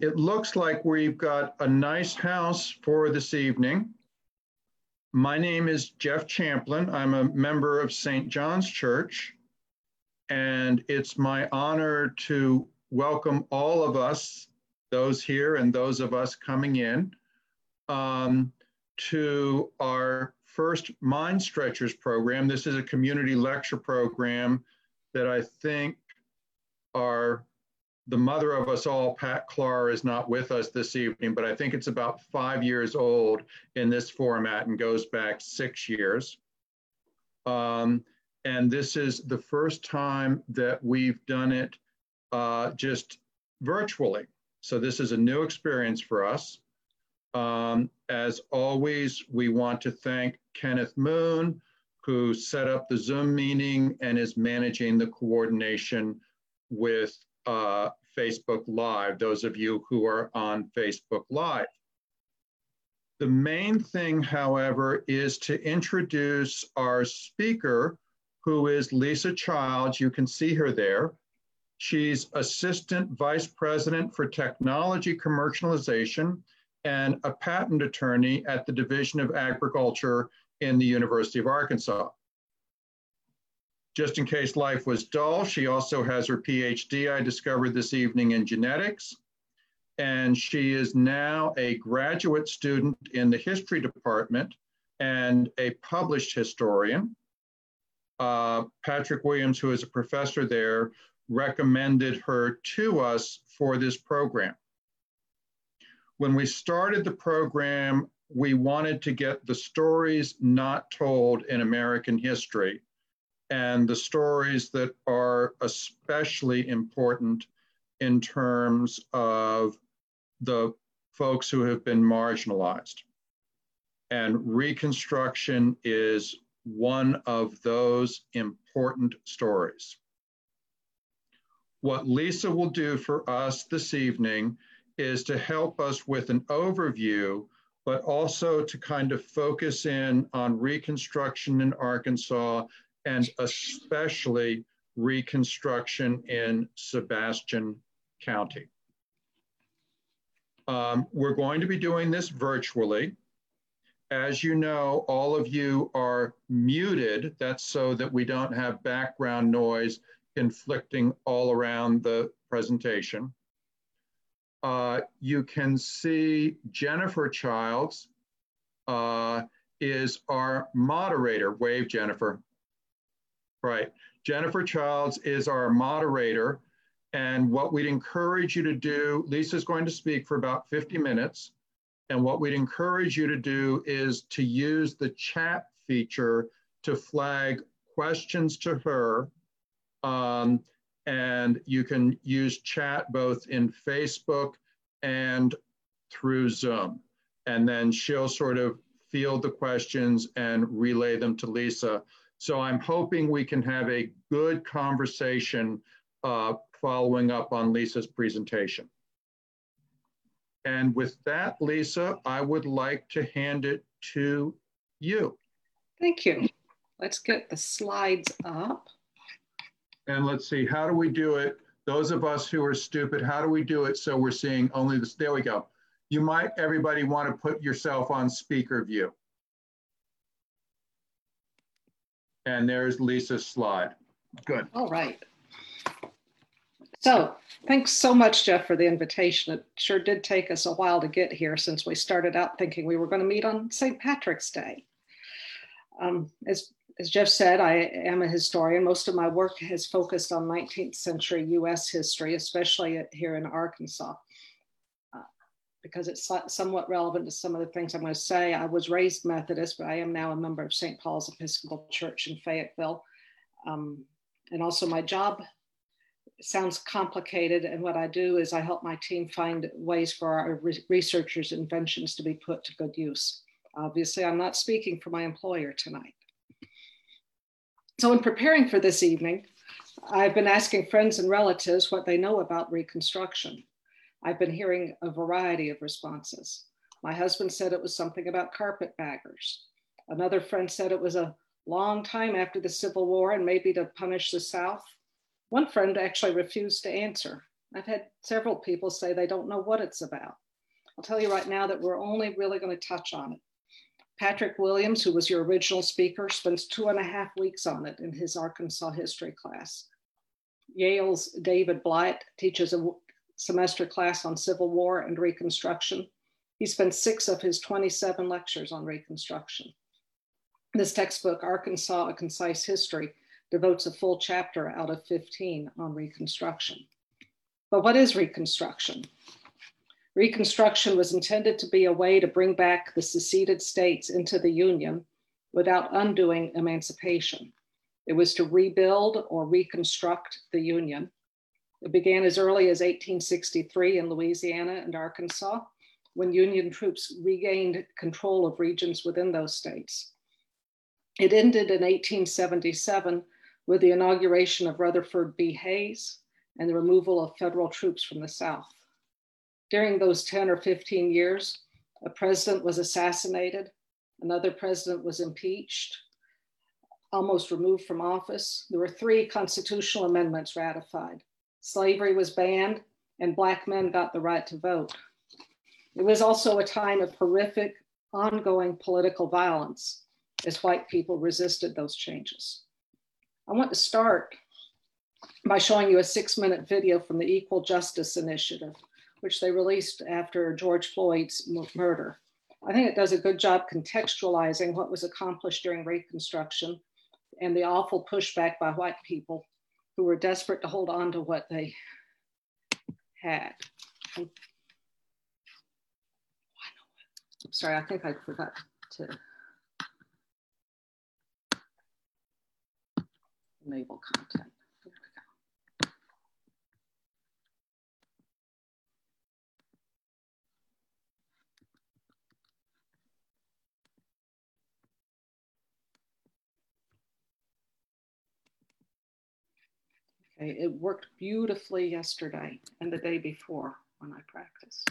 it looks like we've got a nice house for this evening. My name is Jeff Champlin. I'm a member of St. John's Church, and it's my honor to welcome all of us, those here and those of us coming in, um, to our first Mind Stretchers program. This is a community lecture program that I think our the mother of us all, Pat Clark, is not with us this evening, but I think it's about five years old in this format and goes back six years. Um, and this is the first time that we've done it uh, just virtually. So this is a new experience for us. Um, as always, we want to thank Kenneth Moon, who set up the Zoom meeting and is managing the coordination with uh, Facebook Live, those of you who are on Facebook Live. The main thing, however, is to introduce our speaker, who is Lisa Childs. You can see her there. She's Assistant Vice President for Technology Commercialization and a patent attorney at the Division of Agriculture in the University of Arkansas. Just in case life was dull, she also has her PhD, I discovered this evening, in genetics. And she is now a graduate student in the history department and a published historian. Uh, Patrick Williams, who is a professor there, recommended her to us for this program. When we started the program, we wanted to get the stories not told in American history and the stories that are especially important in terms of the folks who have been marginalized. And Reconstruction is one of those important stories. What Lisa will do for us this evening is to help us with an overview, but also to kind of focus in on Reconstruction in Arkansas and especially reconstruction in Sebastian County. Um, we're going to be doing this virtually. As you know, all of you are muted. That's so that we don't have background noise inflicting all around the presentation. Uh, you can see Jennifer Childs uh, is our moderator. Wave, Jennifer. Right. Jennifer Childs is our moderator. And what we'd encourage you to do, Lisa's going to speak for about 50 minutes. And what we'd encourage you to do is to use the chat feature to flag questions to her. Um, and you can use chat both in Facebook and through Zoom. And then she'll sort of field the questions and relay them to Lisa. So I'm hoping we can have a good conversation uh, following up on Lisa's presentation. And with that, Lisa, I would like to hand it to you. Thank you. Let's get the slides up. And let's see, how do we do it? Those of us who are stupid, how do we do it so we're seeing only this? There we go. You might, everybody, want to put yourself on speaker view. And there's Lisa's slide. Good. All right. So thanks so much, Jeff, for the invitation. It sure did take us a while to get here since we started out thinking we were going to meet on St. Patrick's Day. Um, as, as Jeff said, I am a historian. Most of my work has focused on 19th century US history, especially here in Arkansas because it's somewhat relevant to some of the things I'm going to say. I was raised Methodist, but I am now a member of St. Paul's Episcopal Church in Fayetteville. Um, and also, my job sounds complicated. And what I do is I help my team find ways for our re- researchers' inventions to be put to good use. Obviously, I'm not speaking for my employer tonight. So, in preparing for this evening, I've been asking friends and relatives what they know about Reconstruction. I've been hearing a variety of responses. My husband said it was something about carpetbaggers. Another friend said it was a long time after the Civil War and maybe to punish the South. One friend actually refused to answer. I've had several people say they don't know what it's about. I'll tell you right now that we're only really going to touch on it. Patrick Williams, who was your original speaker, spends two and a half weeks on it in his Arkansas history class. Yale's David Blight teaches a semester class on Civil War and Reconstruction. He spent six of his 27 lectures on Reconstruction. This textbook, Arkansas, A Concise History, devotes a full chapter out of 15 on Reconstruction. But what is Reconstruction? Reconstruction was intended to be a way to bring back the seceded states into the Union without undoing emancipation. It was to rebuild or reconstruct the Union. It began as early as 1863 in Louisiana and Arkansas when Union troops regained control of regions within those states. It ended in 1877 with the inauguration of Rutherford B. Hayes and the removal of federal troops from the South. During those 10 or 15 years, a president was assassinated, another president was impeached, almost removed from office. There were three constitutional amendments ratified. Slavery was banned, and Black men got the right to vote. It was also a time of horrific, ongoing political violence as white people resisted those changes. I want to start by showing you a six minute video from the Equal Justice Initiative which they released after George Floyd's murder. I think it does a good job contextualizing what was accomplished during Reconstruction and the awful pushback by white people who were desperate to hold on to what they had. Sorry, I think I forgot to enable content. It worked beautifully yesterday and the day before when I practiced.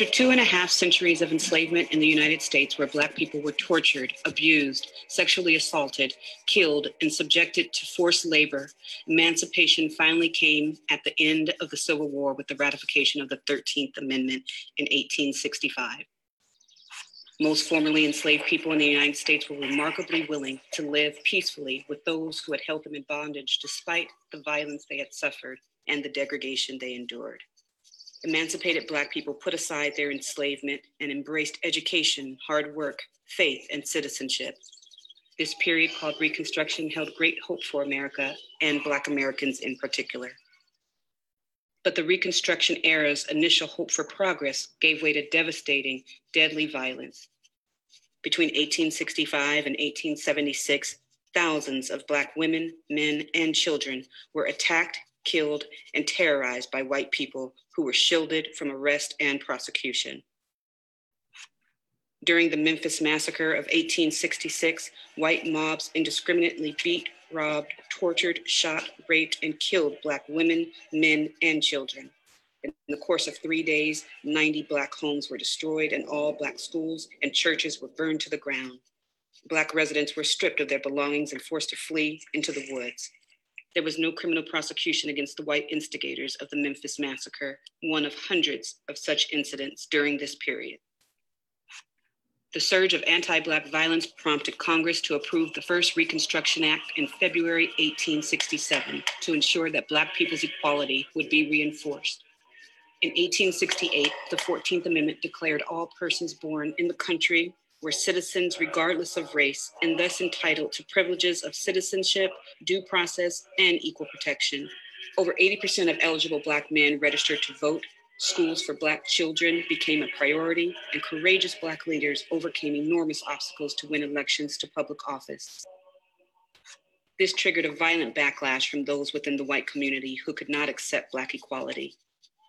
After two and a half centuries of enslavement in the United States, where Black people were tortured, abused, sexually assaulted, killed, and subjected to forced labor, emancipation finally came at the end of the Civil War with the ratification of the 13th Amendment in 1865. Most formerly enslaved people in the United States were remarkably willing to live peacefully with those who had held them in bondage despite the violence they had suffered and the degradation they endured. Emancipated Black people put aside their enslavement and embraced education, hard work, faith, and citizenship. This period called Reconstruction held great hope for America and Black Americans in particular. But the Reconstruction era's initial hope for progress gave way to devastating, deadly violence. Between 1865 and 1876, thousands of Black women, men, and children were attacked, killed, and terrorized by white people who were shielded from arrest and prosecution. During the Memphis Massacre of 1866, white mobs indiscriminately beat, robbed, tortured, shot, raped, and killed Black women, men, and children. In the course of three days, 90 Black homes were destroyed, and all Black schools and churches were burned to the ground. Black residents were stripped of their belongings and forced to flee into the woods. There was no criminal prosecution against the white instigators of the Memphis Massacre, one of hundreds of such incidents during this period. The surge of anti Black violence prompted Congress to approve the first Reconstruction Act in February 1867 to ensure that Black people's equality would be reinforced. In 1868, the 14th Amendment declared all persons born in the country were citizens regardless of race and thus entitled to privileges of citizenship, due process, and equal protection. Over 80% of eligible Black men registered to vote. Schools for Black children became a priority, and courageous Black leaders overcame enormous obstacles to win elections to public office. This triggered a violent backlash from those within the white community who could not accept Black equality.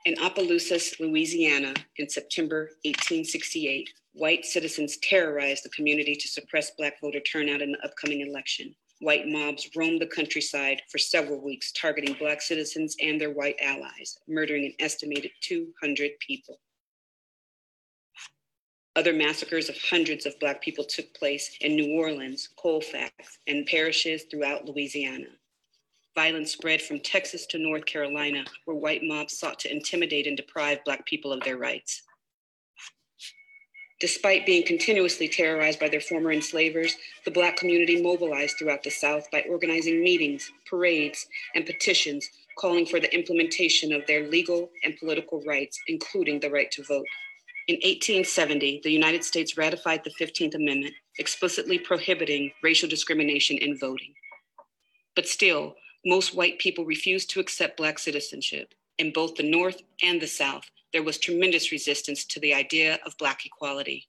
In Opelousas, Louisiana, in September 1868, white citizens terrorized the community to suppress Black voter turnout in the upcoming election. White mobs roamed the countryside for several weeks, targeting Black citizens and their white allies, murdering an estimated 200 people. Other massacres of hundreds of Black people took place in New Orleans, Colfax, and parishes throughout Louisiana. Violence spread from Texas to North Carolina, where white mobs sought to intimidate and deprive Black people of their rights. Despite being continuously terrorized by their former enslavers, the Black community mobilized throughout the South by organizing meetings, parades, and petitions calling for the implementation of their legal and political rights, including the right to vote. In 1870, the United States ratified the 15th Amendment, explicitly prohibiting racial discrimination in voting. But still, most white people refused to accept Black citizenship. In both the North and the South, there was tremendous resistance to the idea of Black equality.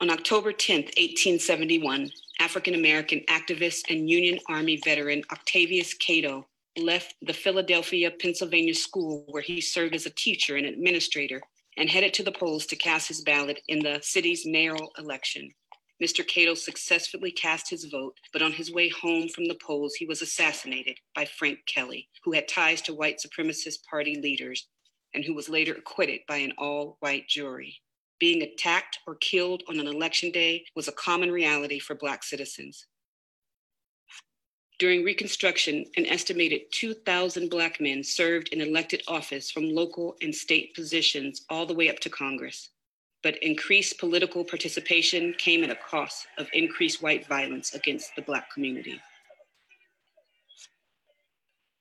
On October 10, 1871, African American activist and Union Army veteran Octavius Catto left the Philadelphia, Pennsylvania school where he served as a teacher and administrator and headed to the polls to cast his ballot in the city's mayoral election. Mr. Catto successfully cast his vote, but on his way home from the polls, he was assassinated by Frank Kelly, who had ties to white supremacist party leaders and who was later acquitted by an all white jury. Being attacked or killed on an election day was a common reality for Black citizens. During Reconstruction, an estimated 2,000 Black men served in elected office from local and state positions all the way up to Congress. But increased political participation came at a cost of increased white violence against the Black community.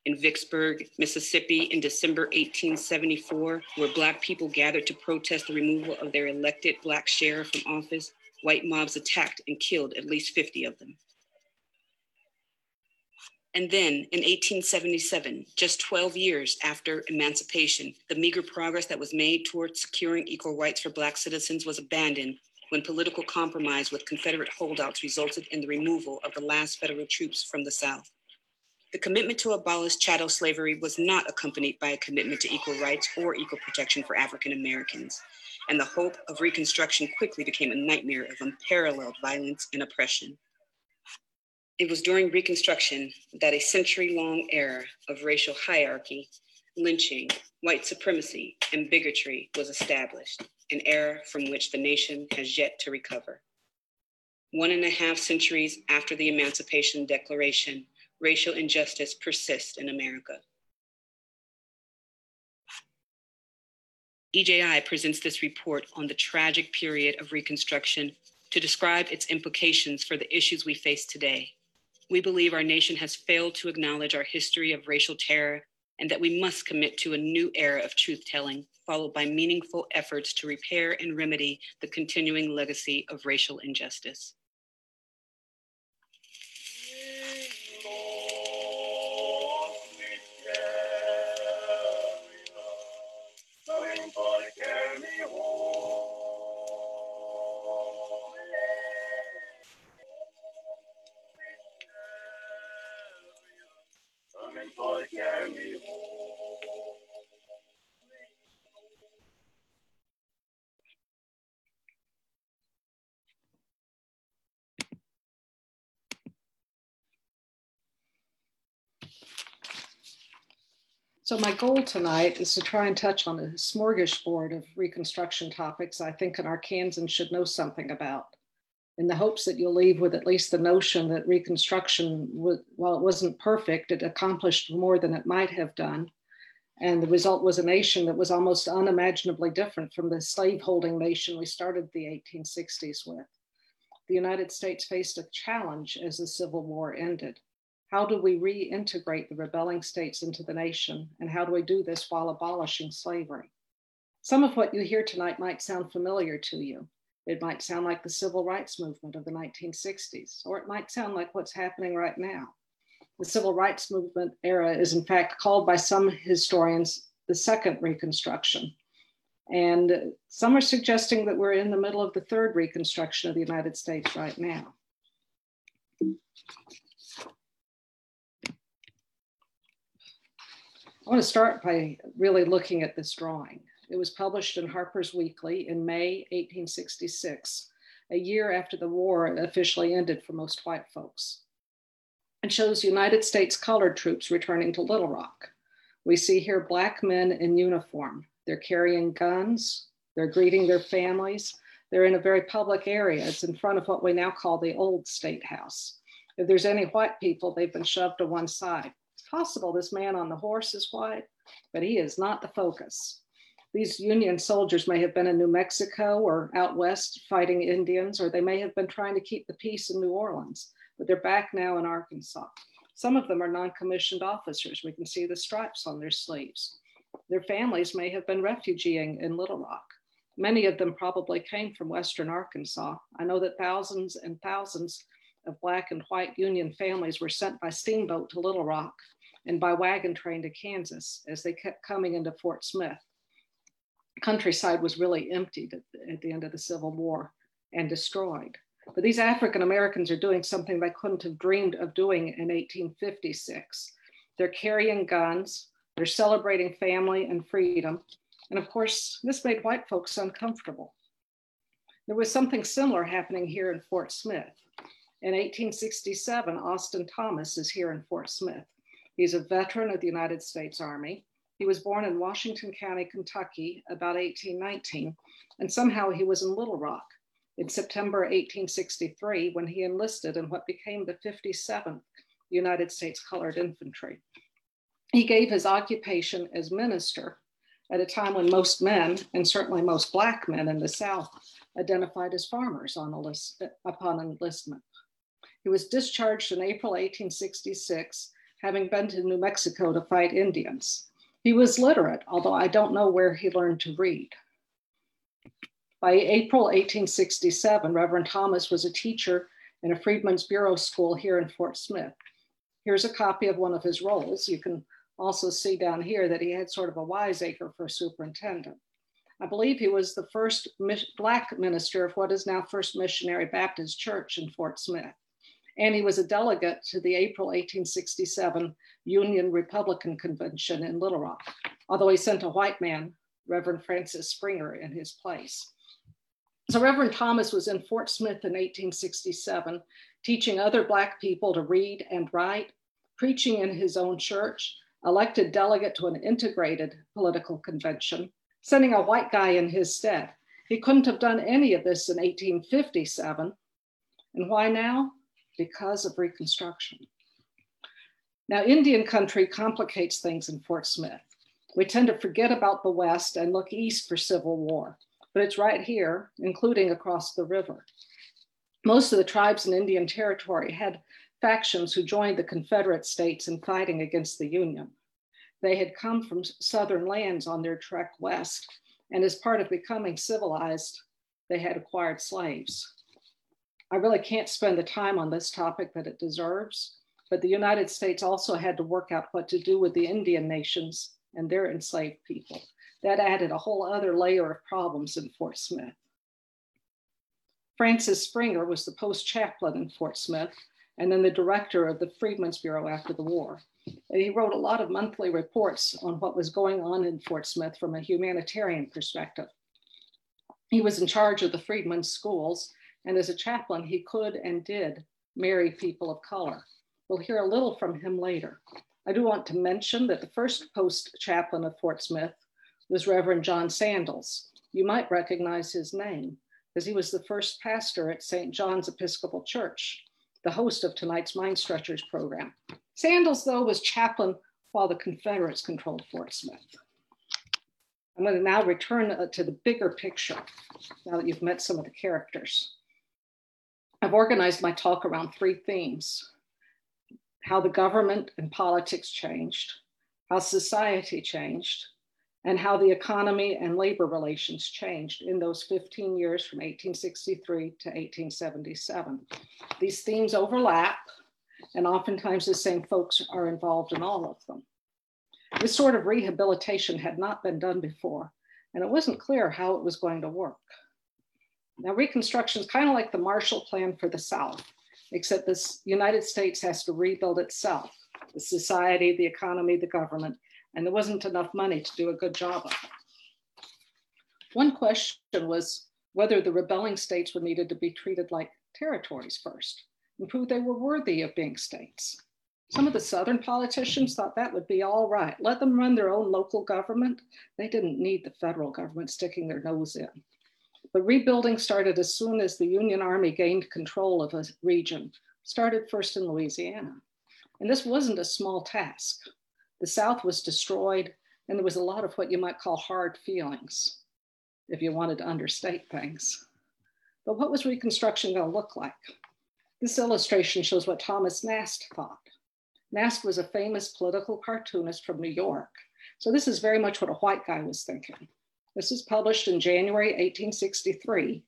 In Vicksburg, Mississippi, in December 1874, where Black people gathered to protest the removal of their elected Black sheriff from office, white mobs attacked and killed at least 50 of them. And then in 1877, just 12 years after emancipation, the meager progress that was made towards securing equal rights for Black citizens was abandoned when political compromise with Confederate holdouts resulted in the removal of the last federal troops from the South. The commitment to abolish chattel slavery was not accompanied by a commitment to equal rights or equal protection for African Americans, and the hope of Reconstruction quickly became a nightmare of unparalleled violence and oppression. It was during Reconstruction that a century long era of racial hierarchy, lynching, white supremacy, and bigotry was established, an era from which the nation has yet to recover. One and a half centuries after the Emancipation Declaration, racial injustice persists in America. EJI presents this report on the tragic period of Reconstruction to describe its implications for the issues we face today we believe our nation has failed to acknowledge our history of racial terror and that we must commit to a new era of truth telling, followed by meaningful efforts to repair and remedy the continuing legacy of racial injustice. So my goal tonight is to try and touch on a smorgasbord of Reconstruction topics I think an Arkansan should know something about in the hopes that you'll leave with at least the notion that Reconstruction, while it wasn't perfect, it accomplished more than it might have done. And the result was a nation that was almost unimaginably different from the slaveholding nation we started the 1860s with. The United States faced a challenge as the Civil War ended. How do we reintegrate the rebelling states into the nation? And how do we do this while abolishing slavery? Some of what you hear tonight might sound familiar to you. It might sound like the civil rights movement of the 1960s, or it might sound like what's happening right now. The civil rights movement era is, in fact, called by some historians the second Reconstruction. And some are suggesting that we're in the middle of the third Reconstruction of the United States right now. I want to start by really looking at this drawing. It was published in Harper's Weekly in May 1866, a year after the war officially ended for most white folks. It shows United States colored troops returning to Little Rock. We see here Black men in uniform. They're carrying guns, they're greeting their families, they're in a very public area. It's in front of what we now call the old state house. If there's any white people, they've been shoved to one side. Possible this man on the horse is white, but he is not the focus. These Union soldiers may have been in New Mexico or out west fighting Indians, or they may have been trying to keep the peace in New Orleans, but they're back now in Arkansas. Some of them are non commissioned officers. We can see the stripes on their sleeves. Their families may have been refugeeing in Little Rock. Many of them probably came from Western Arkansas. I know that thousands and thousands of Black and white Union families were sent by steamboat to Little Rock and by wagon train to Kansas as they kept coming into Fort Smith. Countryside was really emptied at the, at the end of the Civil War and destroyed. But these African Americans are doing something they couldn't have dreamed of doing in 1856. They're carrying guns, they're celebrating family and freedom, and of course, this made white folks uncomfortable. There was something similar happening here in Fort Smith. In 1867, Austin Thomas is here in Fort Smith. He's a veteran of the United States Army. He was born in Washington County, Kentucky, about 1819, and somehow he was in Little Rock in September 1863 when he enlisted in what became the 57th United States Colored Infantry. He gave his occupation as minister at a time when most men, and certainly most Black men in the South, identified as farmers on list, upon enlistment. He was discharged in April 1866, having been to New Mexico to fight Indians. He was literate, although I don't know where he learned to read. By April 1867, Reverend Thomas was a teacher in a Freedmen's Bureau school here in Fort Smith. Here's a copy of one of his rolls. You can also see down here that he had sort of a wiseacre for superintendent. I believe he was the first Black minister of what is now First Missionary Baptist Church in Fort Smith. And he was a delegate to the April 1867 Union Republican Convention in Little Rock, although he sent a white man, Reverend Francis Springer, in his place. So Reverend Thomas was in Fort Smith in 1867, teaching other Black people to read and write, preaching in his own church, elected delegate to an integrated political convention, sending a white guy in his stead. He couldn't have done any of this in 1857. And why now? Because of Reconstruction. Now, Indian country complicates things in Fort Smith. We tend to forget about the West and look east for Civil War, but it's right here, including across the river. Most of the tribes in Indian Territory had factions who joined the Confederate states in fighting against the Union. They had come from southern lands on their trek west, and as part of becoming civilized, they had acquired slaves. I really can't spend the time on this topic that it deserves, but the United States also had to work out what to do with the Indian nations and their enslaved people. That added a whole other layer of problems in Fort Smith. Francis Springer was the post chaplain in Fort Smith and then the director of the Freedmen's Bureau after the war. And he wrote a lot of monthly reports on what was going on in Fort Smith from a humanitarian perspective. He was in charge of the Freedmen's schools, and as a chaplain, he could and did marry people of color. We'll hear a little from him later. I do want to mention that the first post chaplain of Fort Smith was Reverend John Sandals. You might recognize his name, as he was the first pastor at St. John's Episcopal Church the host of tonight's Mind Stretchers program. Sandals, though, was chaplain while the Confederates controlled Fort Smith. I'm going to now return uh, to the bigger picture now that you've met some of the characters. I've organized my talk around three themes how the government and politics changed, how society changed, and how the economy and labor relations changed in those 15 years from 1863 to 1877. These themes overlap, and oftentimes the same folks are involved in all of them. This sort of rehabilitation had not been done before, and it wasn't clear how it was going to work. Now, Reconstruction is kind of like the Marshall Plan for the South, except this United States has to rebuild itself the society, the economy, the government, and there wasn't enough money to do a good job of it. One question was whether the rebelling states were needed to be treated like territories first and prove they were worthy of being states. Some of the Southern politicians thought that would be all right. Let them run their own local government. They didn't need the federal government sticking their nose in. But rebuilding started as soon as the Union Army gained control of a region, started first in Louisiana. And this wasn't a small task. The South was destroyed, and there was a lot of what you might call hard feelings, if you wanted to understate things. But what was Reconstruction going to look like? This illustration shows what Thomas Nast thought. Nast was a famous political cartoonist from New York. So this is very much what a white guy was thinking. This was published in January 1863,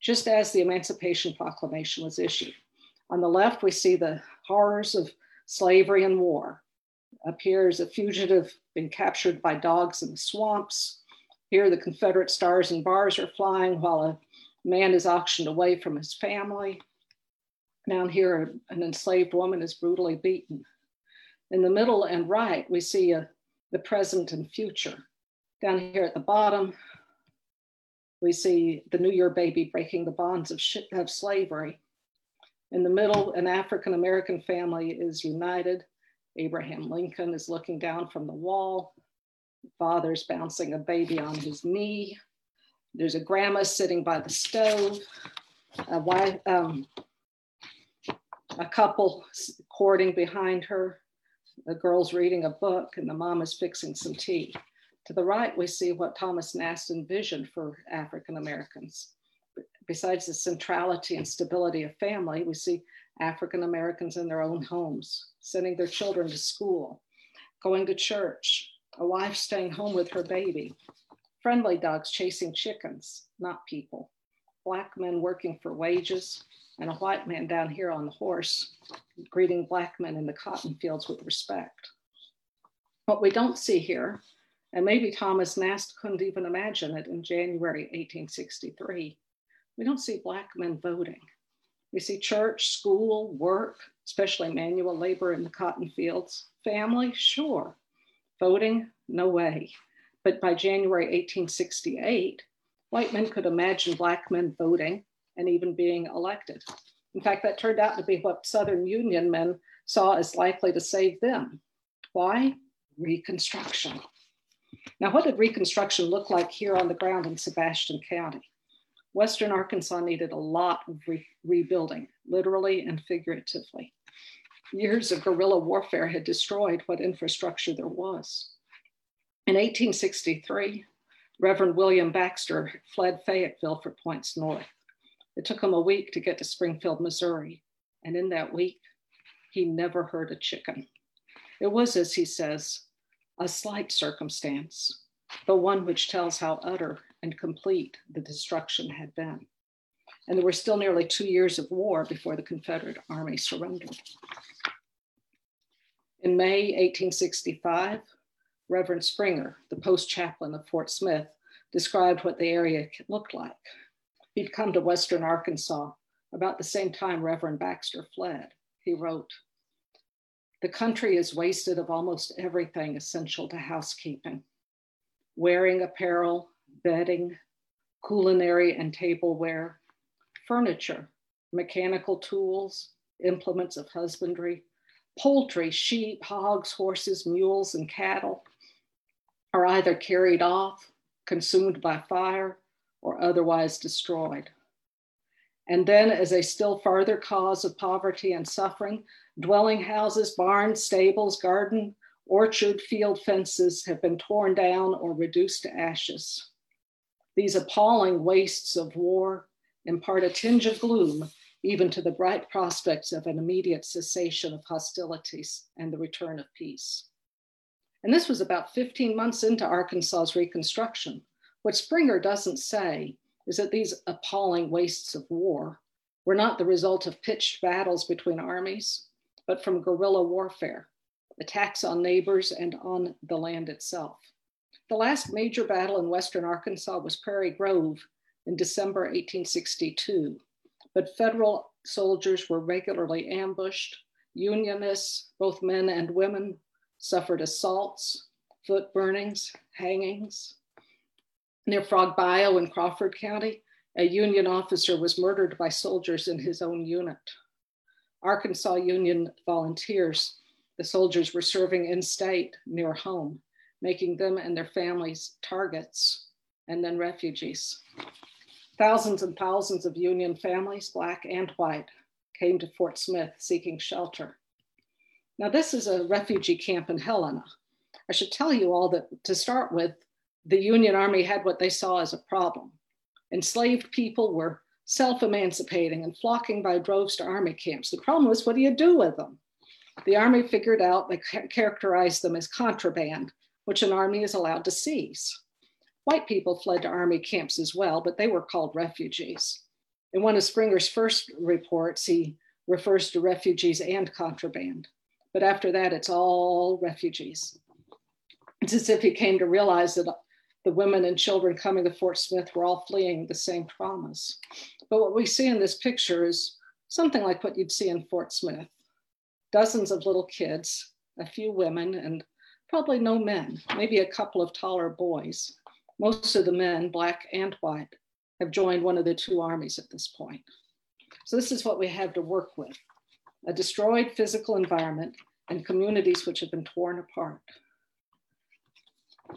just as the Emancipation Proclamation was issued. On the left, we see the horrors of slavery and war. Up here is a fugitive being captured by dogs in the swamps. Here, the Confederate stars and bars are flying while a man is auctioned away from his family. Down here, an enslaved woman is brutally beaten. In the middle and right, we see a, the present and future. Down here at the bottom, we see the New Year baby breaking the bonds of, of slavery. In the middle, an African American family is united. Abraham Lincoln is looking down from the wall. Father's bouncing a baby on his knee. There's a grandma sitting by the stove. A wife, um, a couple courting behind her. The girl's reading a book and the mom is fixing some tea. To the right, we see what Thomas Nast envisioned for African Americans. Besides the centrality and stability of family, we see African Americans in their own homes, sending their children to school, going to church, a wife staying home with her baby, friendly dogs chasing chickens, not people, black men working for wages, and a white man down here on the horse greeting black men in the cotton fields with respect. What we don't see here, and maybe Thomas Nast couldn't even imagine it in January 1863, we don't see black men voting. We see church, school, work, especially manual labor in the cotton fields, family, sure. Voting, no way. But by January 1868, white men could imagine black men voting and even being elected. In fact, that turned out to be what Southern Union men saw as likely to save them. Why? Reconstruction. Now, what did Reconstruction look like here on the ground in Sebastian County? Western Arkansas needed a lot of re- rebuilding, literally and figuratively. Years of guerrilla warfare had destroyed what infrastructure there was. In 1863, Reverend William Baxter fled Fayetteville for points north. It took him a week to get to Springfield, Missouri. And in that week, he never heard a chicken. It was, as he says, a slight circumstance, but one which tells how utter and complete the destruction had been. And there were still nearly two years of war before the Confederate Army surrendered. In May 1865, Reverend Springer, the post chaplain of Fort Smith, described what the area looked like. He'd come to Western Arkansas about the same time Reverend Baxter fled. He wrote, The country is wasted of almost everything essential to housekeeping wearing apparel, bedding, culinary and tableware, furniture, mechanical tools, implements of husbandry, poultry, sheep, hogs, horses, mules, and cattle are either carried off, consumed by fire, or otherwise destroyed. And then, as a still further cause of poverty and suffering, dwelling houses, barns, stables, garden, orchard, field fences have been torn down or reduced to ashes. These appalling wastes of war impart a tinge of gloom even to the bright prospects of an immediate cessation of hostilities and the return of peace. And this was about 15 months into Arkansas's Reconstruction, what Springer doesn't say is that these appalling wastes of war were not the result of pitched battles between armies, but from guerrilla warfare, attacks on neighbors and on the land itself. The last major battle in Western Arkansas was Prairie Grove in December 1862, but federal soldiers were regularly ambushed. Unionists, both men and women, suffered assaults, foot burnings, hangings. Near Frog Bayou in Crawford County, a Union officer was murdered by soldiers in his own unit. Arkansas Union volunteers, the soldiers were serving in state near home, making them and their families targets and then refugees. Thousands and thousands of Union families, Black and white, came to Fort Smith seeking shelter. Now, this is a refugee camp in Helena. I should tell you all that to start with, the Union Army had what they saw as a problem. Enslaved people were self emancipating and flocking by droves to army camps. The problem was, what do you do with them? The army figured out, they characterized them as contraband, which an army is allowed to seize. White people fled to army camps as well, but they were called refugees. In one of Springer's first reports, he refers to refugees and contraband. But after that, it's all refugees. It's as if he came to realize that the women and children coming to Fort Smith were all fleeing the same traumas. But what we see in this picture is something like what you'd see in Fort Smith dozens of little kids, a few women, and probably no men, maybe a couple of taller boys. Most of the men, black and white, have joined one of the two armies at this point. So this is what we have to work with, a destroyed physical environment and communities which have been torn apart.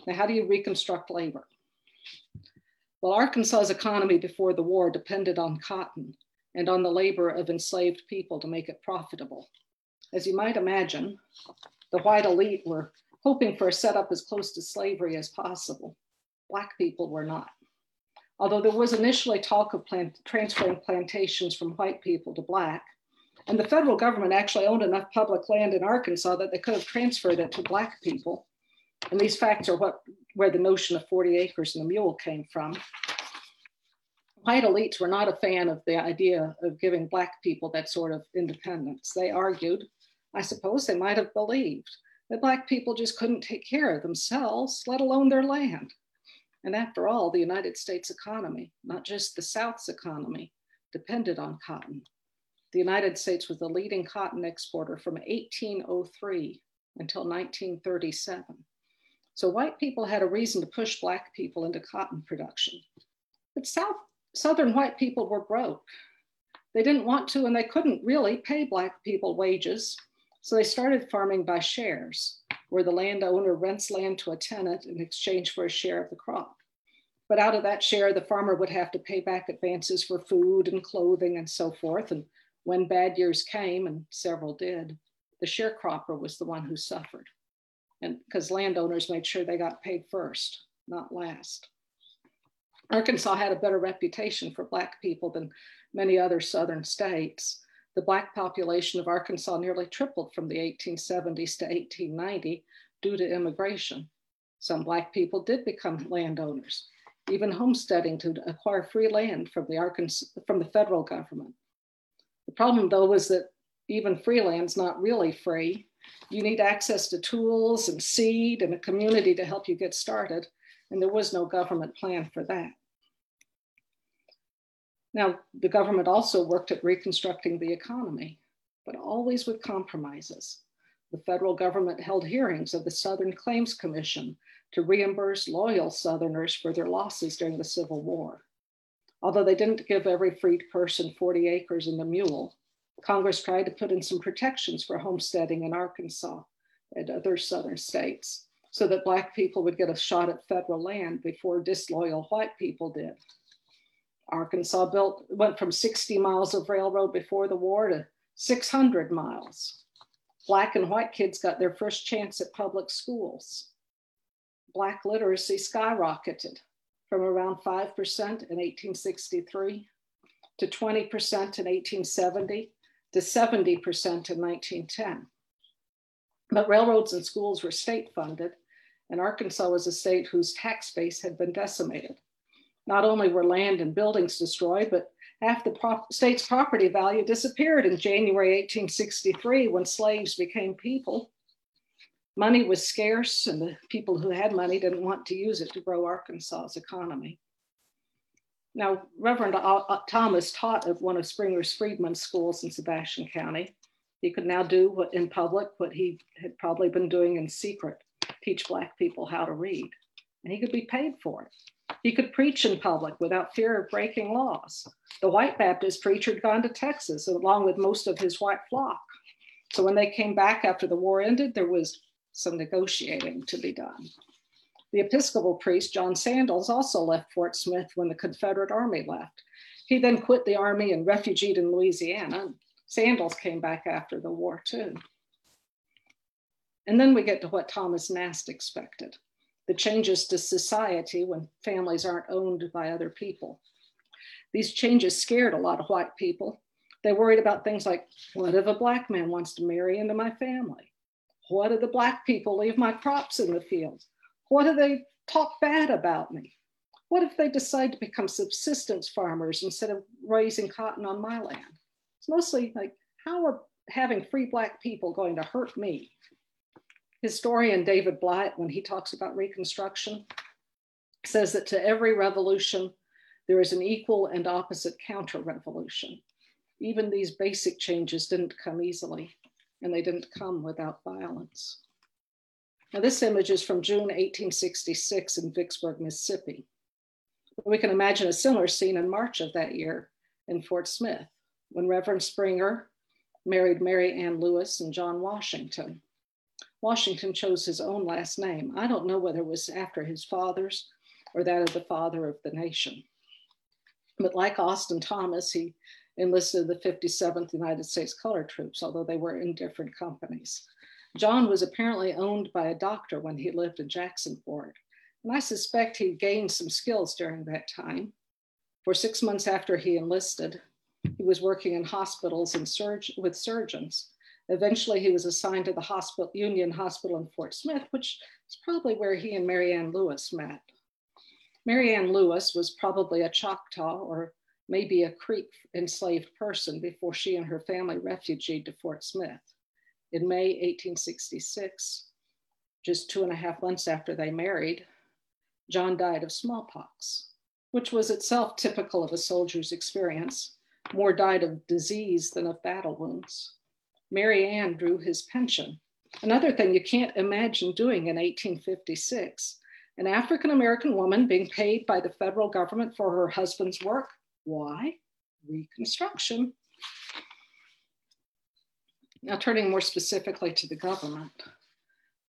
Now, how do you reconstruct labor? Well, Arkansas's economy before the war depended on cotton and on the labor of enslaved people to make it profitable. As you might imagine, the white elite were hoping for a setup as close to slavery as possible. Black people were not. Although there was initially talk of plant, transferring plantations from white people to black, and the federal government actually owned enough public land in Arkansas that they could have transferred it to black people. And these facts are what where the notion of 40 acres and a mule came from. White elites were not a fan of the idea of giving black people that sort of independence. They argued, I suppose they might have believed, that black people just couldn't take care of themselves, let alone their land. And after all, the United States economy, not just the South's economy, depended on cotton. The United States was the leading cotton exporter from 1803 until 1937. So white people had a reason to push black people into cotton production. But South, Southern white people were broke. They didn't want to and they couldn't really pay black people wages. So they started farming by shares where the landowner rents land to a tenant in exchange for a share of the crop. But out of that share, the farmer would have to pay back advances for food and clothing and so forth. And when bad years came, and several did, the sharecropper was the one who suffered. And because landowners made sure they got paid first, not last. Arkansas had a better reputation for Black people than many other Southern states the Black population of Arkansas nearly tripled from the 1870s to 1890 due to immigration. Some Black people did become landowners, even homesteading to acquire free land from the, Arkansas, from the federal government. The problem, though, was that even free land's not really free. You need access to tools and seed and a community to help you get started, and there was no government plan for that. Now, the government also worked at reconstructing the economy, but always with compromises. The federal government held hearings of the Southern Claims Commission to reimburse loyal Southerners for their losses during the Civil War. Although they didn't give every freed person 40 acres and a mule, Congress tried to put in some protections for homesteading in Arkansas and other Southern states so that Black people would get a shot at federal land before disloyal white people did. Arkansas built went from 60 miles of railroad before the war to 600 miles. Black and white kids got their first chance at public schools. Black literacy skyrocketed from around 5% in 1863 to 20% in 1870 to 70% in 1910. But railroads and schools were state funded, and Arkansas was a state whose tax base had been decimated. Not only were land and buildings destroyed, but half the state's property value disappeared in January 1863 when slaves became people. Money was scarce, and the people who had money didn't want to use it to grow Arkansas's economy. Now, Reverend uh, Thomas taught at one of Springer's freedmen schools in Sebastian County. He could now do what in public what he had probably been doing in secret teach Black people how to read, and he could be paid for it. He could preach in public without fear of breaking laws. The white Baptist preacher had gone to Texas along with most of his white flock. So when they came back after the war ended, there was some negotiating to be done. The Episcopal priest, John Sandals, also left Fort Smith when the Confederate Army left. He then quit the Army and refugeed in Louisiana. Sandals came back after the war, too. And then we get to what Thomas Nast expected the changes to society when families aren't owned by other people. These changes scared a lot of white people. They worried about things like what if a black man wants to marry into my family? What if the black people leave my crops in the fields? What if they talk bad about me? What if they decide to become subsistence farmers instead of raising cotton on my land? It's mostly like, how are having free Black people going to hurt me? Historian David Blight, when he talks about Reconstruction, says that to every revolution, there is an equal and opposite counter revolution. Even these basic changes didn't come easily, and they didn't come without violence. Now, this image is from June 1866 in Vicksburg, Mississippi. We can imagine a similar scene in March of that year in Fort Smith when Reverend Springer married Mary Ann Lewis and John Washington. Washington chose his own last name. I don't know whether it was after his father's or that of the father of the nation. But like Austin Thomas, he enlisted the 57th United States Colored Troops, although they were in different companies. John was apparently owned by a doctor when he lived in Jacksonport, and I suspect he gained some skills during that time. For six months after he enlisted, he was working in hospitals and surg- with surgeons. Eventually, he was assigned to the hospital, Union Hospital in Fort Smith, which is probably where he and Mary Ann Lewis met. Mary Ann Lewis was probably a Choctaw or maybe a Creek enslaved person before she and her family refugeed to Fort Smith. In May 1866, just two and a half months after they married, John died of smallpox, which was itself typical of a soldier's experience. More died of disease than of battle wounds. Mary Ann drew his pension. Another thing you can't imagine doing in 1856 an African American woman being paid by the federal government for her husband's work. Why? Reconstruction. Now, turning more specifically to the government,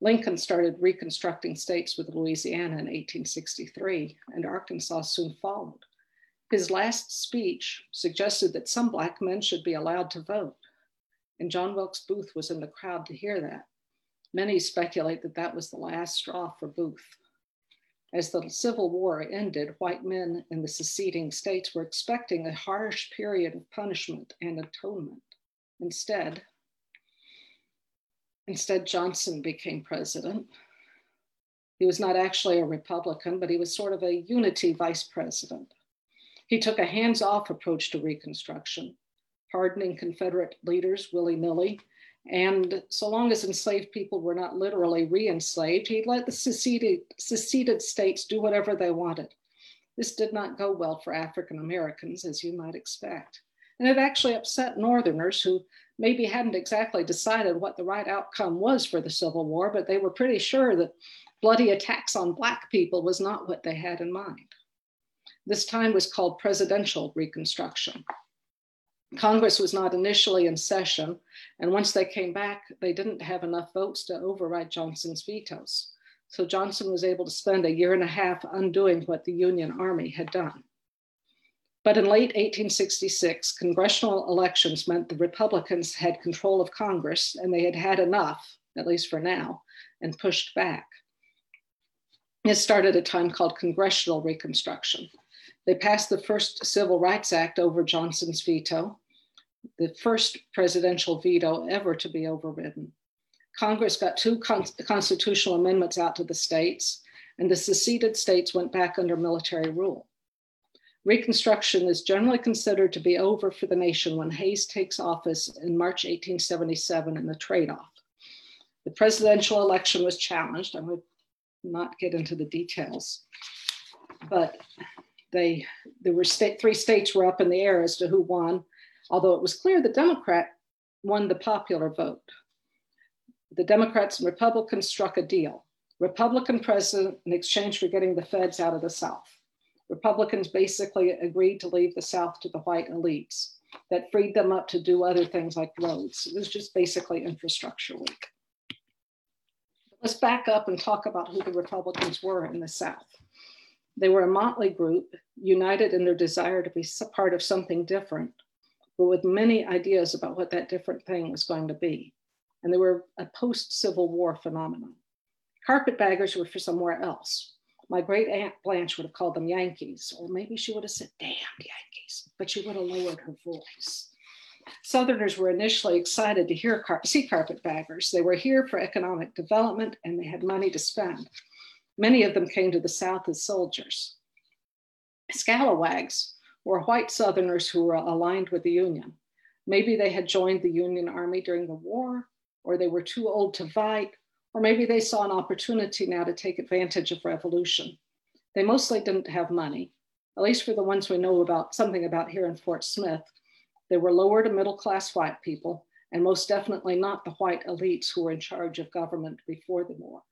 Lincoln started reconstructing states with Louisiana in 1863, and Arkansas soon followed. His last speech suggested that some Black men should be allowed to vote, and John Wilkes Booth was in the crowd to hear that. Many speculate that that was the last straw for Booth. As the Civil War ended, white men in the seceding states were expecting a harsh period of punishment and atonement. Instead, Instead, Johnson became president. He was not actually a Republican, but he was sort of a unity vice president. He took a hands off approach to Reconstruction, pardoning Confederate leaders willy nilly. And so long as enslaved people were not literally re enslaved, he let the seceded, seceded states do whatever they wanted. This did not go well for African Americans, as you might expect. And it actually upset Northerners who maybe hadn't exactly decided what the right outcome was for the Civil War, but they were pretty sure that bloody attacks on Black people was not what they had in mind. This time was called presidential reconstruction. Congress was not initially in session, and once they came back, they didn't have enough votes to override Johnson's vetoes. So Johnson was able to spend a year and a half undoing what the Union Army had done. But in late 1866, congressional elections meant the Republicans had control of Congress and they had had enough, at least for now, and pushed back. It started a time called Congressional Reconstruction. They passed the first Civil Rights Act over Johnson's veto, the first presidential veto ever to be overridden. Congress got two con- constitutional amendments out to the states, and the seceded states went back under military rule. Reconstruction is generally considered to be over for the nation when Hayes takes office in March 1877 in the trade off. The presidential election was challenged. I would not get into the details, but they there were state, three states were up in the air as to who won, although it was clear the Democrat won the popular vote. The Democrats and Republicans struck a deal. Republican president in exchange for getting the feds out of the South. Republicans basically agreed to leave the South to the white elites that freed them up to do other things like roads. It was just basically infrastructure week. Let's back up and talk about who the Republicans were in the South. They were a motley group, united in their desire to be part of something different, but with many ideas about what that different thing was going to be. And they were a post Civil War phenomenon. Carpetbaggers were for somewhere else. My great aunt Blanche would have called them Yankees, or maybe she would have said, damn Yankees, but she would have lowered her voice. Southerners were initially excited to hear car- see carpetbaggers. They were here for economic development and they had money to spend. Many of them came to the South as soldiers. Scalawags were white Southerners who were aligned with the Union. Maybe they had joined the Union Army during the war, or they were too old to fight, or maybe they saw an opportunity now to take advantage of revolution. They mostly didn't have money, at least for the ones we know about something about here in Fort Smith. They were lower to middle class white people, and most definitely not the white elites who were in charge of government before the war.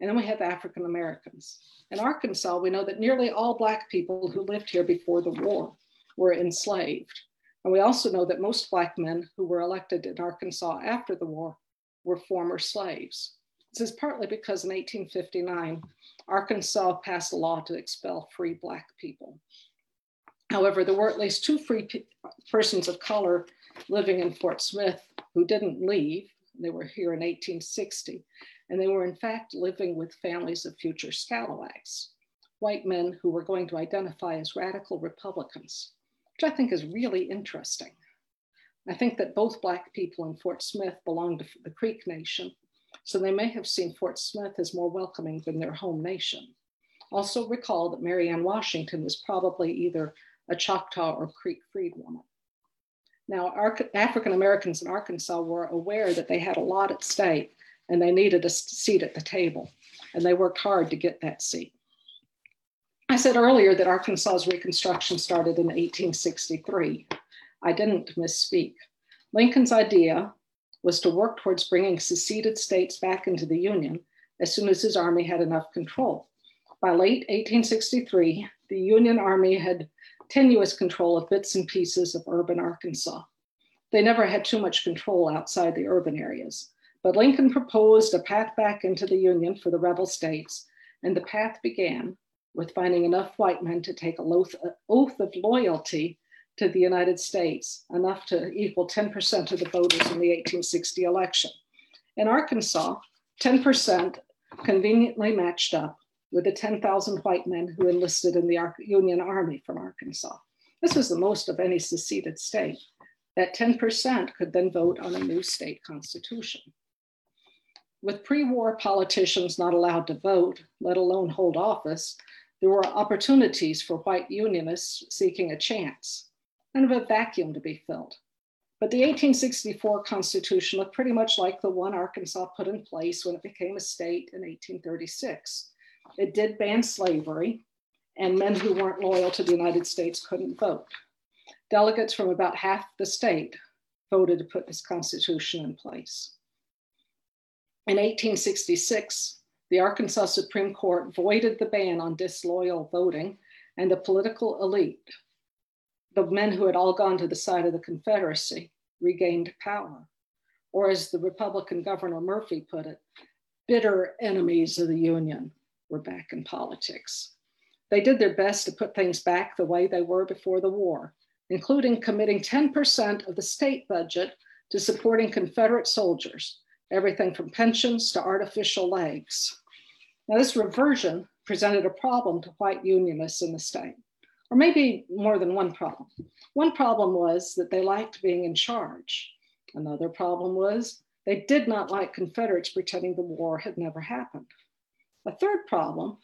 And then we have African Americans. In Arkansas, we know that nearly all Black people who lived here before the war were enslaved. And we also know that most Black men who were elected in Arkansas after the war were former slaves. This is partly because in 1859, Arkansas passed a law to expel free Black people. However, there were at least two free pe- persons of color living in Fort Smith who didn't leave. They were here in 1860, and they were in fact living with families of future scalawags, white men who were going to identify as radical Republicans, which I think is really interesting. I think that both Black people in Fort Smith belonged to the Creek Nation so they may have seen Fort Smith as more welcoming than their home nation. Also recall that Mary Ann Washington was probably either a Choctaw or Creek freedwoman. Now, African Americans in Arkansas were aware that they had a lot at stake and they needed a seat at the table, and they worked hard to get that seat. I said earlier that Arkansas's Reconstruction started in 1863. I didn't misspeak. Lincoln's idea was to work towards bringing seceded states back into the Union as soon as his army had enough control. By late 1863, the Union Army had tenuous control of bits and pieces of urban Arkansas. They never had too much control outside the urban areas. But Lincoln proposed a path back into the Union for the rebel states, and the path began with finding enough white men to take a oath of loyalty to the United States, enough to equal 10% of the voters in the 1860 election. In Arkansas, 10% conveniently matched up with the 10,000 white men who enlisted in the Union Army from Arkansas. This was the most of any seceded state. That 10% could then vote on a new state constitution. With pre war politicians not allowed to vote, let alone hold office, there were opportunities for white unionists seeking a chance kind of a vacuum to be filled. But the 1864 Constitution looked pretty much like the one Arkansas put in place when it became a state in 1836. It did ban slavery, and men who weren't loyal to the United States couldn't vote. Delegates from about half the state voted to put this Constitution in place. In 1866, the Arkansas Supreme Court voided the ban on disloyal voting, and the political elite the men who had all gone to the side of the Confederacy regained power. Or, as the Republican Governor Murphy put it, bitter enemies of the Union were back in politics. They did their best to put things back the way they were before the war, including committing 10% of the state budget to supporting Confederate soldiers, everything from pensions to artificial legs. Now, this reversion presented a problem to white Unionists in the state or maybe more than one problem. One problem was that they liked being in charge. Another problem was they did not like Confederates pretending the war had never happened. A third problem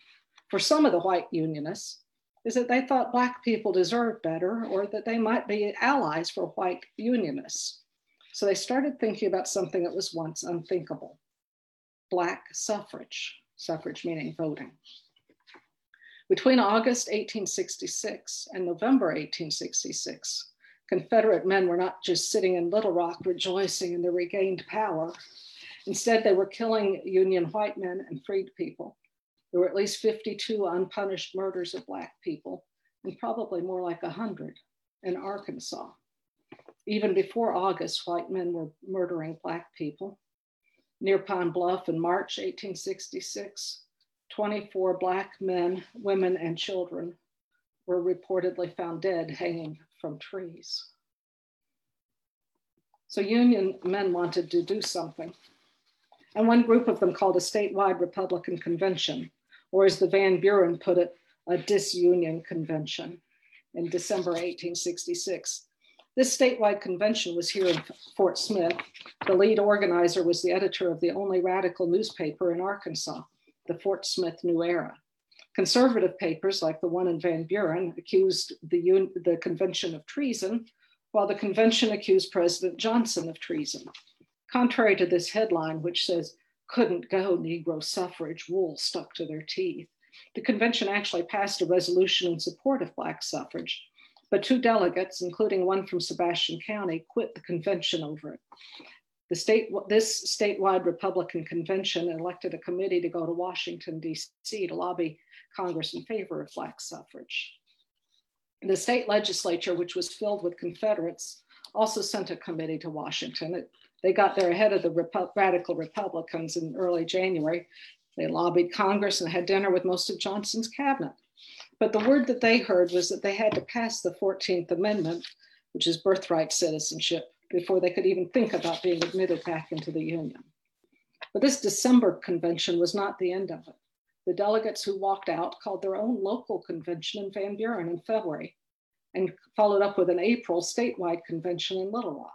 for some of the white Unionists is that they thought Black people deserved better or that they might be allies for white Unionists. So they started thinking about something that was once unthinkable Black suffrage, suffrage meaning voting. Between August 1866 and November 1866, Confederate men were not just sitting in Little Rock rejoicing in their regained power. Instead, they were killing Union white men and freed people. There were at least 52 unpunished murders of Black people, and probably more like 100 in Arkansas. Even before August, white men were murdering Black people. Near Pine Bluff in March 1866, 24 Black men, women, and children were reportedly found dead hanging from trees. So Union men wanted to do something. And one group of them called a statewide Republican convention, or as the Van Buren put it, a disunion convention in December 1866. This statewide convention was here in Fort Smith. The lead organizer was the editor of the only radical newspaper in Arkansas, the Fort Smith New Era. Conservative papers, like the one in Van Buren, accused the, the convention of treason, while the convention accused President Johnson of treason. Contrary to this headline, which says, couldn't go Negro suffrage, wool stuck to their teeth, the convention actually passed a resolution in support of Black suffrage, but two delegates, including one from Sebastian County, quit the convention over it. The state, this statewide Republican convention elected a committee to go to Washington, D.C. to lobby Congress in favor of Black suffrage. The state legislature, which was filled with Confederates, also sent a committee to Washington. It, they got there ahead of the Repu radical Republicans in early January. They lobbied Congress and had dinner with most of Johnson's cabinet. But the word that they heard was that they had to pass the 14th Amendment, which is birthright citizenship, before they could even think about being admitted back into the Union. But this December convention was not the end of it. The delegates who walked out called their own local convention in Van Buren in February and followed up with an April statewide convention in Little Rock.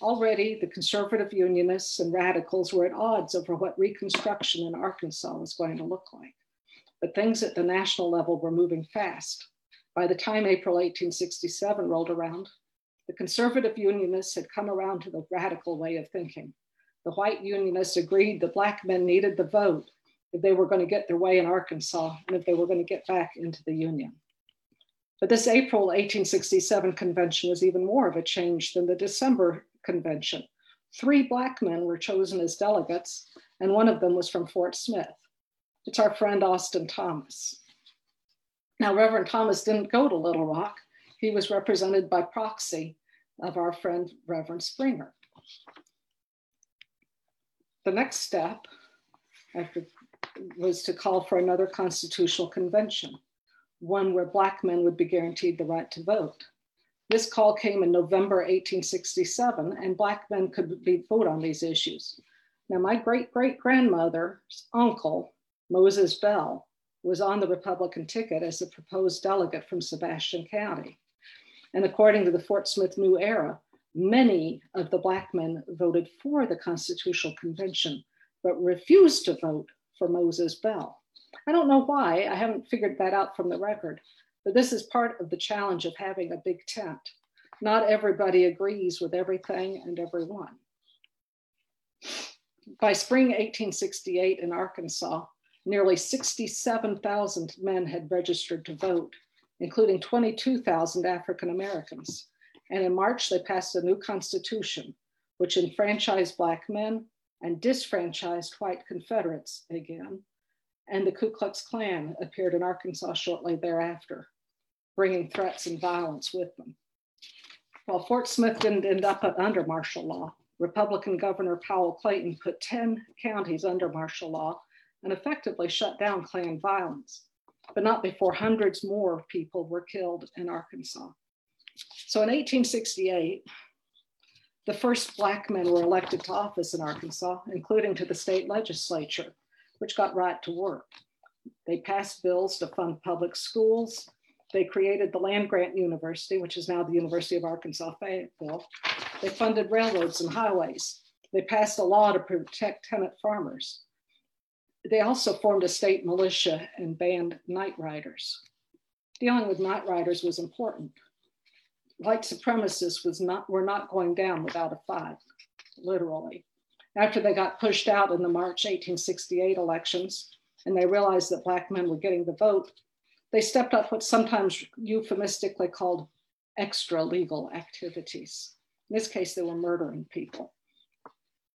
Already, the conservative unionists and radicals were at odds over what Reconstruction in Arkansas was going to look like. But things at the national level were moving fast. By the time April 1867 rolled around, the conservative unionists had come around to the radical way of thinking. The white unionists agreed that Black men needed the vote if they were going to get their way in Arkansas and if they were going to get back into the Union. But this April 1867 convention was even more of a change than the December convention. Three Black men were chosen as delegates, and one of them was from Fort Smith. It's our friend Austin Thomas. Now, Reverend Thomas didn't go to Little Rock, he was represented by proxy of our friend Reverend Springer. The next step after was to call for another constitutional convention, one where Black men would be guaranteed the right to vote. This call came in November 1867, and Black men could be, vote on these issues. Now, my great great grandmother's uncle, Moses Bell, was on the Republican ticket as a proposed delegate from Sebastian County. And according to the Fort Smith New Era, many of the Black men voted for the Constitutional Convention, but refused to vote for Moses Bell. I don't know why, I haven't figured that out from the record, but this is part of the challenge of having a big tent. Not everybody agrees with everything and everyone. By spring 1868 in Arkansas, nearly 67,000 men had registered to vote, including 22,000 African Americans. And in March, they passed a new constitution, which enfranchised Black men and disfranchised white Confederates again. And the Ku Klux Klan appeared in Arkansas shortly thereafter, bringing threats and violence with them. While Fort Smith didn't end up under martial law, Republican Governor Powell Clayton put 10 counties under martial law and effectively shut down Klan violence, but not before hundreds more people were killed in Arkansas. So in 1868, the first Black men were elected to office in Arkansas, including to the state legislature, which got right to work. They passed bills to fund public schools. They created the land grant university, which is now the University of Arkansas Fayetteville. They funded railroads and highways. They passed a law to protect tenant farmers. They also formed a state militia and banned night riders. Dealing with night riders was important white supremacists was not were not going down without a fight, literally. After they got pushed out in the March 1868 elections and they realized that black men were getting the vote, they stepped up what sometimes euphemistically called extra legal activities. In this case, they were murdering people.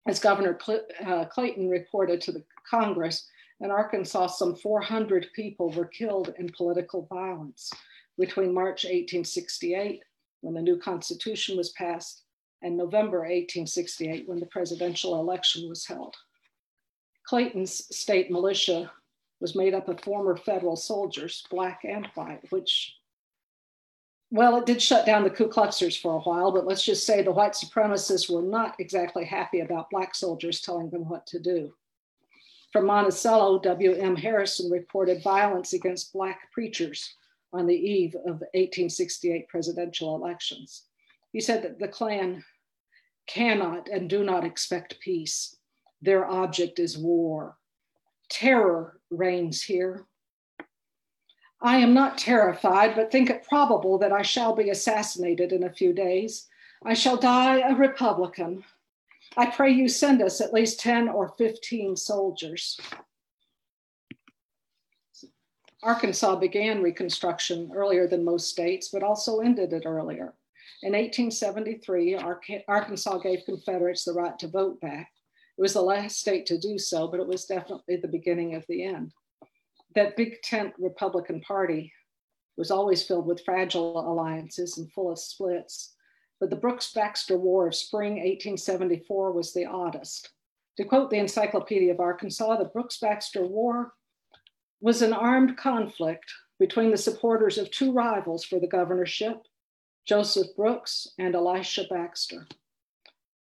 As Governor uh, Clayton reported to the Congress, in Arkansas, some 400 people were killed in political violence between March 1868, when the new Constitution was passed, and November 1868, when the presidential election was held. Clayton's state militia was made up of former federal soldiers, black and white, which, well, it did shut down the Ku Kluxers for a while, but let's just say the white supremacists were not exactly happy about black soldiers telling them what to do. From Monticello, W.M. Harrison reported violence against Black preachers on the eve of the 1868 presidential elections. He said that the Klan cannot and do not expect peace. Their object is war. Terror reigns here. I am not terrified, but think it probable that I shall be assassinated in a few days. I shall die a Republican. I pray you send us at least 10 or 15 soldiers. Arkansas began Reconstruction earlier than most states, but also ended it earlier. In 1873, Arkansas gave Confederates the right to vote back. It was the last state to do so, but it was definitely the beginning of the end. That big tent Republican Party was always filled with fragile alliances and full of splits but the Brooks Baxter War of spring 1874 was the oddest. To quote the Encyclopedia of Arkansas, the Brooks Baxter War was an armed conflict between the supporters of two rivals for the governorship, Joseph Brooks and Elisha Baxter.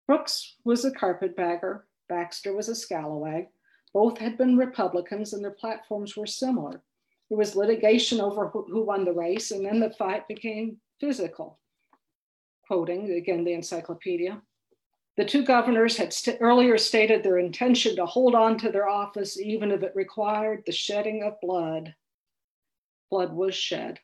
Brooks was a carpetbagger, Baxter was a scalawag. Both had been Republicans and their platforms were similar. There was litigation over who won the race, and then the fight became physical quoting again the encyclopedia. The two governors had st- earlier stated their intention to hold on to their office even if it required the shedding of blood. Blood was shed.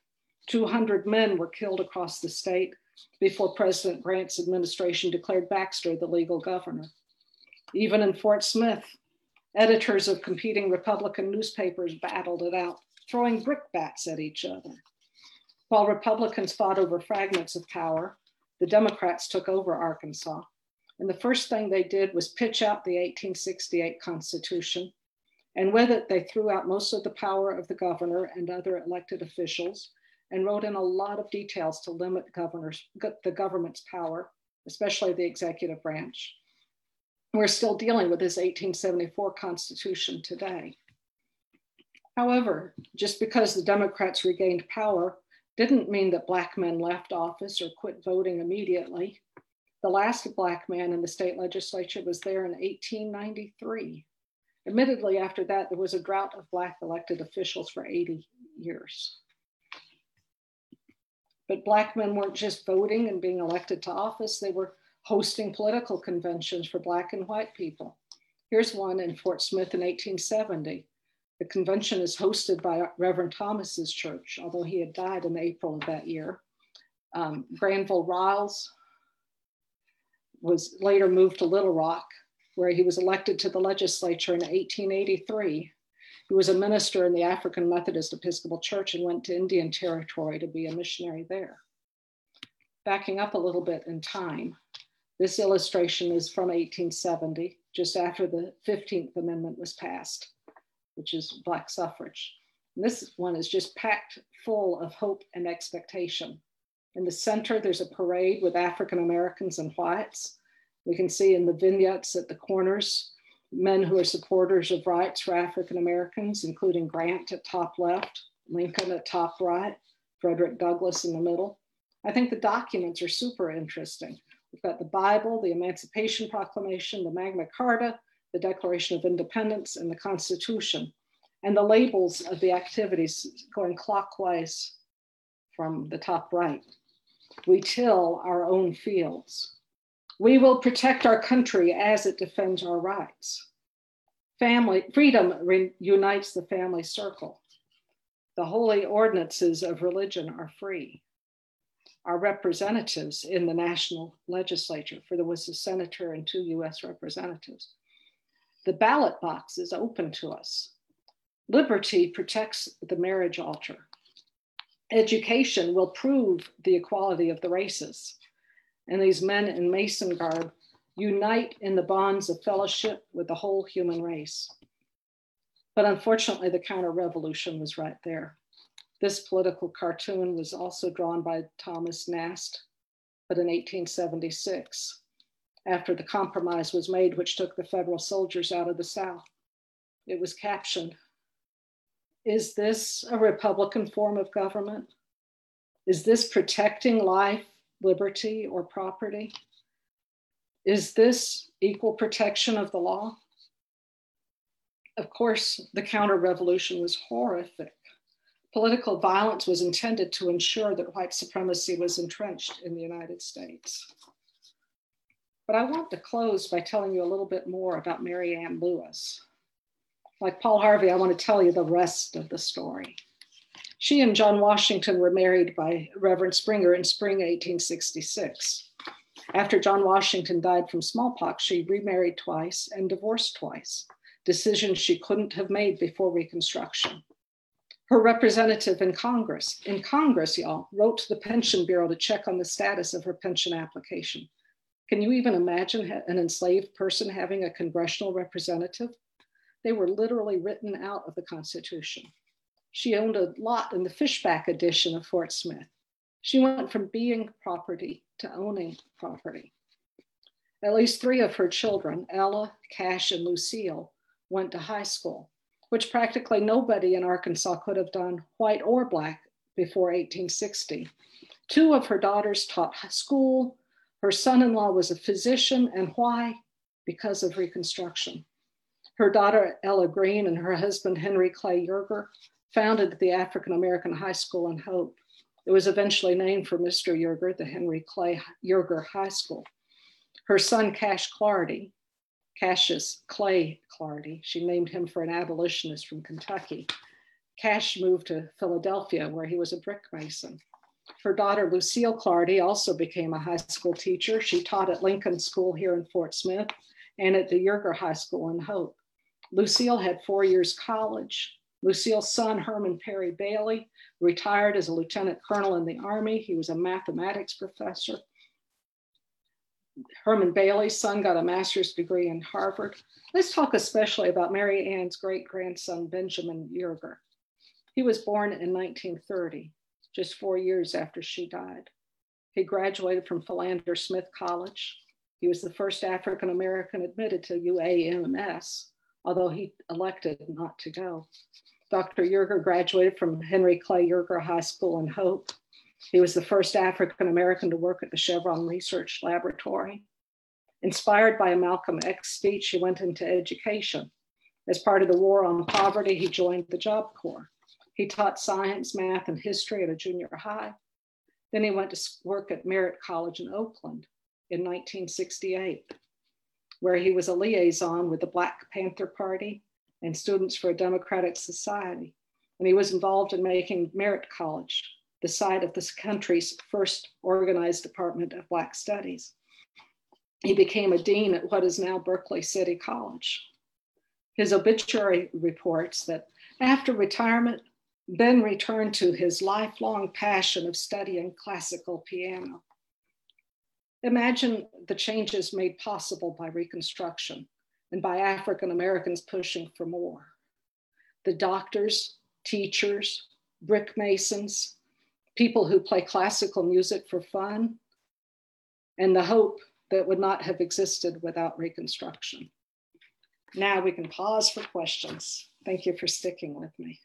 200 men were killed across the state before President Grant's administration declared Baxter the legal governor. Even in Fort Smith, editors of competing Republican newspapers battled it out, throwing brickbats at each other. While Republicans fought over fragments of power, the Democrats took over Arkansas. And the first thing they did was pitch out the 1868 Constitution. And with it, they threw out most of the power of the governor and other elected officials and wrote in a lot of details to limit the government's power, especially the executive branch. We're still dealing with this 1874 Constitution today. However, just because the Democrats regained power didn't mean that Black men left office or quit voting immediately. The last Black man in the state legislature was there in 1893. Admittedly, after that, there was a drought of Black elected officials for 80 years. But Black men weren't just voting and being elected to office, they were hosting political conventions for Black and white people. Here's one in Fort Smith in 1870. The convention is hosted by Reverend Thomas's church, although he had died in April of that year. Um, Granville Riles was later moved to Little Rock, where he was elected to the legislature in 1883. He was a minister in the African Methodist Episcopal Church and went to Indian Territory to be a missionary there. Backing up a little bit in time, this illustration is from 1870, just after the 15th Amendment was passed which is Black suffrage. And this one is just packed full of hope and expectation. In the center, there's a parade with African Americans and whites. We can see in the vignettes at the corners men who are supporters of rights for African Americans, including Grant at top left, Lincoln at top right, Frederick Douglass in the middle. I think the documents are super interesting. We've got the Bible, the Emancipation Proclamation, the Magna Carta, the Declaration of Independence, and the Constitution, and the labels of the activities going clockwise from the top right. We till our own fields. We will protect our country as it defends our rights. Family freedom unites the family circle. The holy ordinances of religion are free. Our representatives in the national legislature, for there was a senator and two US representatives, the ballot box is open to us. Liberty protects the marriage altar. Education will prove the equality of the races. And these men in Mason garb unite in the bonds of fellowship with the whole human race. But unfortunately, the counter revolution was right there. This political cartoon was also drawn by Thomas Nast, but in 1876, after the compromise was made, which took the federal soldiers out of the South. It was captioned Is this a Republican form of government? Is this protecting life, liberty, or property? Is this equal protection of the law? Of course, the counter revolution was horrific. Political violence was intended to ensure that white supremacy was entrenched in the United States. But I want to close by telling you a little bit more about Mary Ann Lewis. Like Paul Harvey, I want to tell you the rest of the story. She and John Washington were married by Reverend Springer in spring 1866. After John Washington died from smallpox, she remarried twice and divorced twice, decisions she couldn't have made before Reconstruction. Her representative in Congress, in Congress, y'all, wrote to the Pension Bureau to check on the status of her pension application. Can you even imagine an enslaved person having a congressional representative? They were literally written out of the Constitution. She owned a lot in the Fishback Addition of Fort Smith. She went from being property to owning property. At least three of her children, Ella, Cash, and Lucille, went to high school, which practically nobody in Arkansas could have done, white or black, before 1860. Two of her daughters taught school. Her son in law was a physician. And why? Because of Reconstruction. Her daughter, Ella Green, and her husband, Henry Clay Yerger, founded the African American High School in Hope. It was eventually named for Mr. Yerger, the Henry Clay Yerger High School. Her son, Cash Clardy, Cassius Clay Clardy, she named him for an abolitionist from Kentucky. Cash moved to Philadelphia, where he was a brick mason. Her daughter, Lucille Clardy, also became a high school teacher. She taught at Lincoln School here in Fort Smith and at the Yerger High School in Hope. Lucille had four years college. Lucille's son, Herman Perry Bailey, retired as a lieutenant colonel in the Army. He was a mathematics professor. Herman Bailey's son got a master's degree in Harvard. Let's talk especially about Mary Ann's great grandson, Benjamin Yerger. He was born in 1930, just four years after she died. He graduated from Philander Smith College. He was the first African American admitted to UAMS, although he elected not to go. Dr. Yerger graduated from Henry Clay Yerger High School in Hope. He was the first African American to work at the Chevron Research Laboratory. Inspired by a Malcolm X speech, he went into education. As part of the war on poverty, he joined the Job Corps. He taught science, math, and history at a junior high. Then he went to work at Merritt College in Oakland in 1968, where he was a liaison with the Black Panther Party and Students for a Democratic Society. And he was involved in making Merritt College the site of this country's first organized Department of Black Studies. He became a dean at what is now Berkeley City College. His obituary reports that after retirement, Ben returned to his lifelong passion of studying classical piano. Imagine the changes made possible by Reconstruction and by African Americans pushing for more. The doctors, teachers, brick masons, people who play classical music for fun, and the hope that would not have existed without Reconstruction. Now we can pause for questions. Thank you for sticking with me.